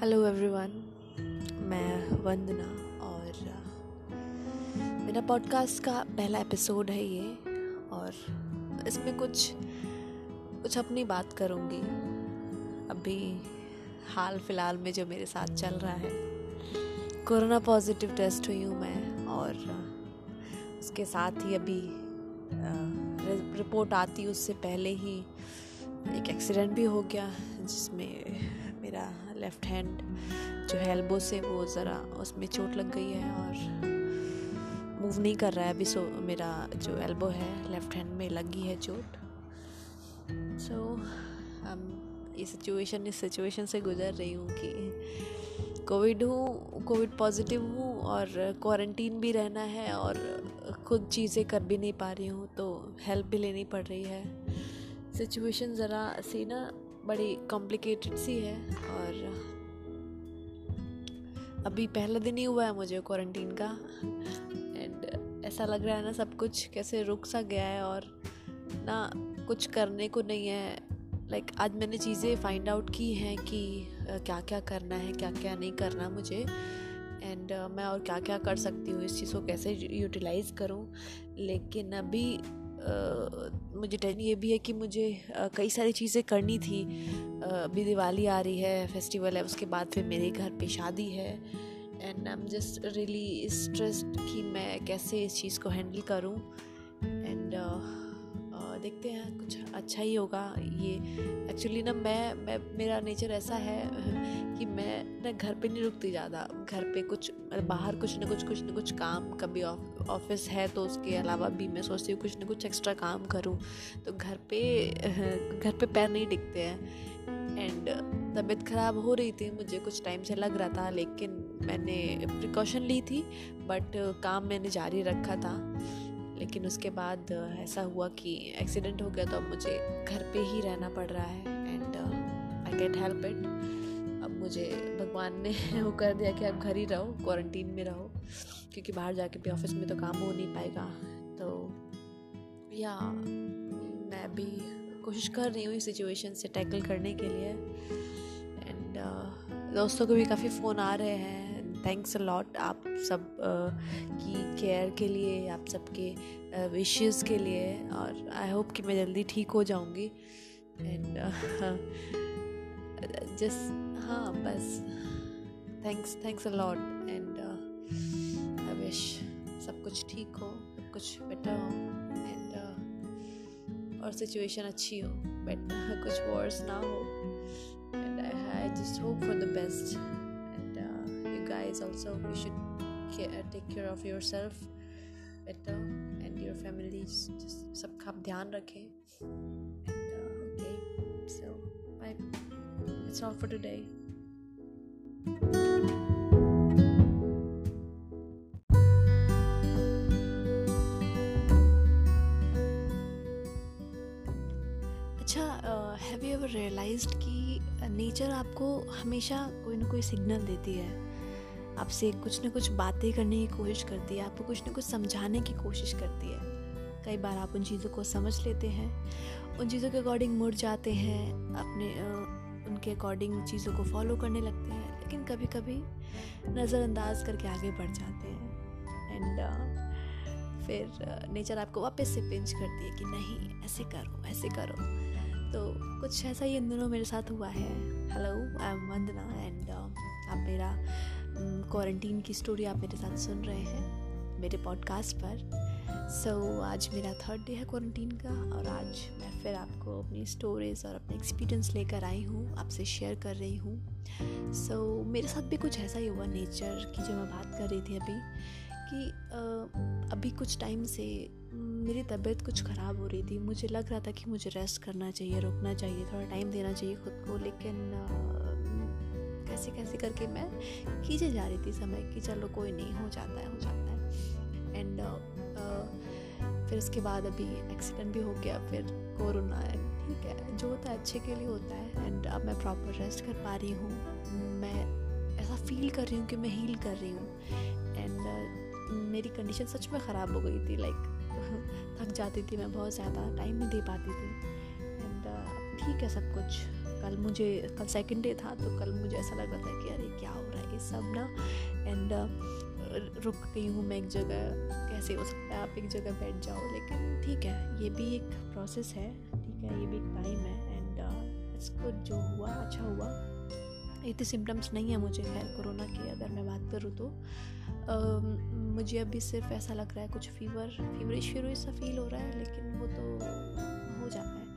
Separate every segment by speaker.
Speaker 1: Hello everyone मैं वंदना और मेरा पॉडकास्ट का पहला एपिसोड है ये और इसमें कुछ कुछ अपनी बात करूँगी। अभी हाल फ़िलहाल में जो मेरे साथ चल रहा है, कोरोना पॉजिटिव टेस्ट हुई हूँ मैं और उसके साथ ही अभी रिपोर्ट आती उससे पहले ही एक एक्सीडेंट भी हो गया जिसमें मेरा लेफ़्ट हैंड जो है एल्बो से वो ज़रा उसमें चोट लग गई है और मूव नहीं कर रहा है अभी सो मेरा जो एल्बो है लेफ़्ट हैंड में लगी है चोट। सो so, हम ये सिचुएशन इस सिचुएशन से गुजर रही हूँ कि कोविड हूँ कोविड पॉजिटिव हूँ और क्वारंटीन भी रहना है और खुद चीज़ें कर भी नहीं पा रही हूँ तो हेल्प भी लेनी पड़ रही है। सिचुएशन ज़रा सी ना बड़ी कॉम्प्लिकेटेड सी है और अभी पहला दिन ही हुआ है मुझे क्वारंटीन का। एंड ऐसा लग रहा है ना सब कुछ कैसे रुक सा गया है और ना कुछ करने को नहीं है। लाइक like, आज मैंने चीज़ें फाइंड आउट की हैं कि क्या क्या करना है क्या क्या नहीं करना मुझे। एंड uh, मैं और क्या क्या कर सकती हूँ इस चीज़ को कैसे यूटिलाइज़ करूँ। लेकिन अभी मुझे डर ये भी है कि मुझे कई सारी चीज़ें करनी थी। अभी दिवाली आ रही है फेस्टिवल है, उसके बाद फिर मेरे घर पे शादी है। And I am just really stressed कि मैं कैसे इस चीज़ को हैंडल करूँ। एंड देखते हैं, कुछ अच्छा ही होगा। ये एक्चुअली ना मैं मैं, मेरा नेचर ऐसा है, कि मैं ना घर पे नहीं रुकती ज़्यादा। घर पे कुछ, बाहर कुछ ना कुछ कुछ ना कुछ काम कभी ऑफ़िस है तो उसके अलावा भी मैं सोचती हूँ कुछ ना कुछ एक्स्ट्रा काम करूँ। तो घर पे घर पे पैर नहीं टिकते हैं। एंड तबीयत ख़राब हो रही थी, मुझे कुछ टाइम से लग रहा था, लेकिन मैंने प्रिकॉशन ली थी बट काम मैंने जारी रखा था। लेकिन उसके बाद ऐसा हुआ कि एक्सीडेंट हो गया तो अब मुझे घर पे ही रहना पड़ रहा है and I can't help it अब मुझे भगवान ने वो कर दिया कि आप घर ही रहो क्वारंटीन में रहो क्योंकि बाहर जाके भी ऑफ़िस में तो काम हो नहीं पाएगा। तो या मैं भी कोशिश कर रही हूँ इस सिचुएशन से टैकल करने के लिए। एंड uh, दोस्तों को भी काफ़ी फ़ोन आ रहे हैं। थैंक्स अलॉट आप सब की केयर के लिए आप सबके विशेस के लिए और आई होप कि मैं जल्दी ठीक हो जाऊँगी। एंड जस्ट हाँ बस। Thanks thanks a lot and I wish सब कुछ ठीक हो सब कुछ बेटर हो। एंड uh, और सिचुएशन अच्छी हो। बट कुछ वर्स ना हो। And I just hope for the best guys also you should care, take care of yourself better and your families just सबका ध्यान रखें and uh, okay so bye it's all for today अच्छा have you ever realised कि nature आपको हमेशा कोई ना कोई सिग्नल देती है आपसे कुछ ना कुछ बातें करने की कोशिश करती है, आपको कुछ ना कुछ समझाने की कोशिश करती है। कई बार आप उन चीज़ों को समझ लेते हैं, उन चीज़ों के अकॉर्डिंग मुड़ जाते हैं, अपने उनके अकॉर्डिंग चीज़ों को फॉलो करने लगते हैं, लेकिन कभी कभी नज़रअंदाज करके आगे बढ़ जाते हैं। एंड फिर नेचर आपको वापस से पिंच करती है कि नहीं, ऐसे करो ऐसे करो। तो कुछ ऐसा ही इन दिनों मेरे साथ हुआ है। Hello I am Vandana and आप मेरा क्वारंटीन की स्टोरी आप मेरे साथ सुन रहे हैं मेरे पॉडकास्ट पर। सो so, आज मेरा थर्ड डे है क्वारंटीन का और आज मैं फिर आपको अपनी स्टोरीज़ और अपने एक्सपीरियंस लेकर आई हूँ आपसे शेयर कर रही हूँ। सो so, मेरे साथ भी कुछ ऐसा ही हुआ नेचर की जो मैं बात कर रही थी अभी कि अभी कुछ टाइम से मेरी तबीयत कुछ ख़राब हो रही थी। मुझे लग रहा था कि मुझे रेस्ट करना चाहिए रुकना चाहिए थोड़ा टाइम देना चाहिए खुद को लेकिन कैसे कैसे करके मैं खींचे जा रही थी समय कि चलो कोई नहीं हो जाता है हो जाता है। एंड uh, uh, फिर उसके बाद अभी एक्सीडेंट भी हो गया फिर कोरोना है ठीक है जो होता है अच्छे के लिए होता है। एंड अब मैं प्रॉपर रेस्ट कर पा रही हूँ। मैं ऐसा फील कर रही हूँ कि मैं हील कर रही हूँ। एंड uh, मेरी कंडीशन सच में ख़राब हो गई थी लाइक थक जाती थी मैं बहुत ज़्यादा टाइम नहीं दे पाती थी। एंड uh, ठीक है सब कुछ। कल मुझे कल सेकेंड डे था तो कल मुझे ऐसा लग रहा था कि अरे क्या हो रहा है ये सब ना? एंड uh, रुक गई हूँ मैं एक जगह कैसे हो सकता है आप एक जगह बैठ जाओ? लेकिन ठीक है ये भी एक प्रोसेस है ठीक है ये भी एक टाइम है एंड इसको जो हुआ अच्छा हुआ। इतने सिम्टम्स नहीं है मुझे खैर कोरोना के अगर मैं बात करूँ तो। uh, मुझे अभी सिर्फ़ ऐसा लग रहा है कुछ फीवर फीवरिश फीवरिश सा फील हो रहा है लेकिन वो तो हो जाता है।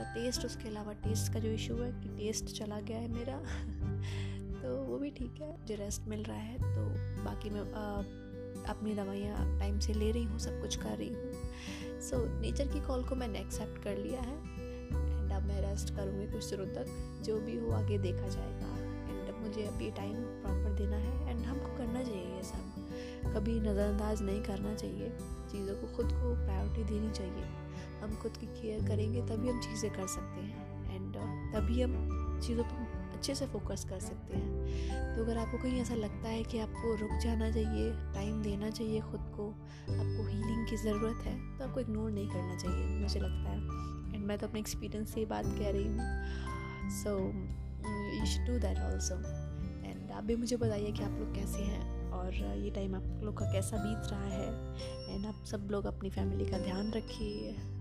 Speaker 1: एंड टेस्ट उसके अलावा टेस्ट का जो इशू है कि टेस्ट चला गया है मेरा तो वो भी ठीक है मुझे रेस्ट मिल रहा है तो बाकी मैं आ, अपनी दवाइयाँ टाइम से ले रही हूँ सब कुछ कर रही हूँ। सो so, नेचर की कॉल को मैंने एक्सेप्ट कर लिया है एंड अब मैं रेस्ट करूँगी कुछ दिनों तक जो भी हो आगे देखा जाएगा। एंड अब मुझे अभी टाइम प्रॉपर देना है एंड हमको करना चाहिए ये सब। कभी नज़रअंदाज नहीं करना चाहिए चीज़ों को खुद को प्रायोरिटी देनी चाहिए। हम खुद की केयर करेंगे तभी हम चीज़ें कर सकते हैं। एंड uh, तभी हम चीज़ों पर अच्छे से फोकस कर सकते हैं। तो अगर आपको कहीं ऐसा लगता है कि आपको रुक जाना चाहिए टाइम देना चाहिए ख़ुद को आपको हीलिंग की ज़रूरत है तो आपको इग्नोर नहीं करना चाहिए मुझे लगता है। एंड मैं तो अपने एक्सपीरियंस से बात कह रही हूँ। So you should do that also and आप भी मुझे बताइए कि आप लोग कैसे हैं और ये टाइम आप लोग का कैसा बीत रहा है। एंड आप सब लोग अपनी फैमिली का ध्यान रखिए। uh,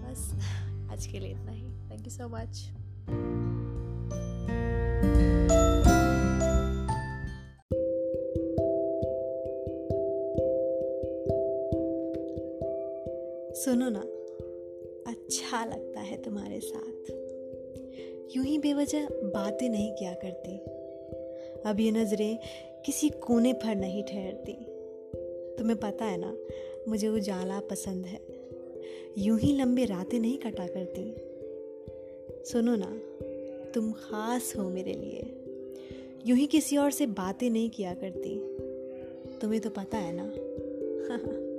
Speaker 1: बस आज के लिए इतना ही। थैंक यू सो मच सुनो ना अच्छा लगता है तुम्हारे साथ। यूँ ही बेवजह बातें नहीं किया करती। अब ये नज़रें किसी कोने पर नहीं ठहरती। तुम्हें पता है ना, मुझे उजाला पसंद है। यूँ ही लंबे रातें नहीं कटा करती। सुनो ना, तुम खास हो मेरे लिए। यूँ ही किसी और से बातें नहीं किया करती। तुम्हें तो पता है ना?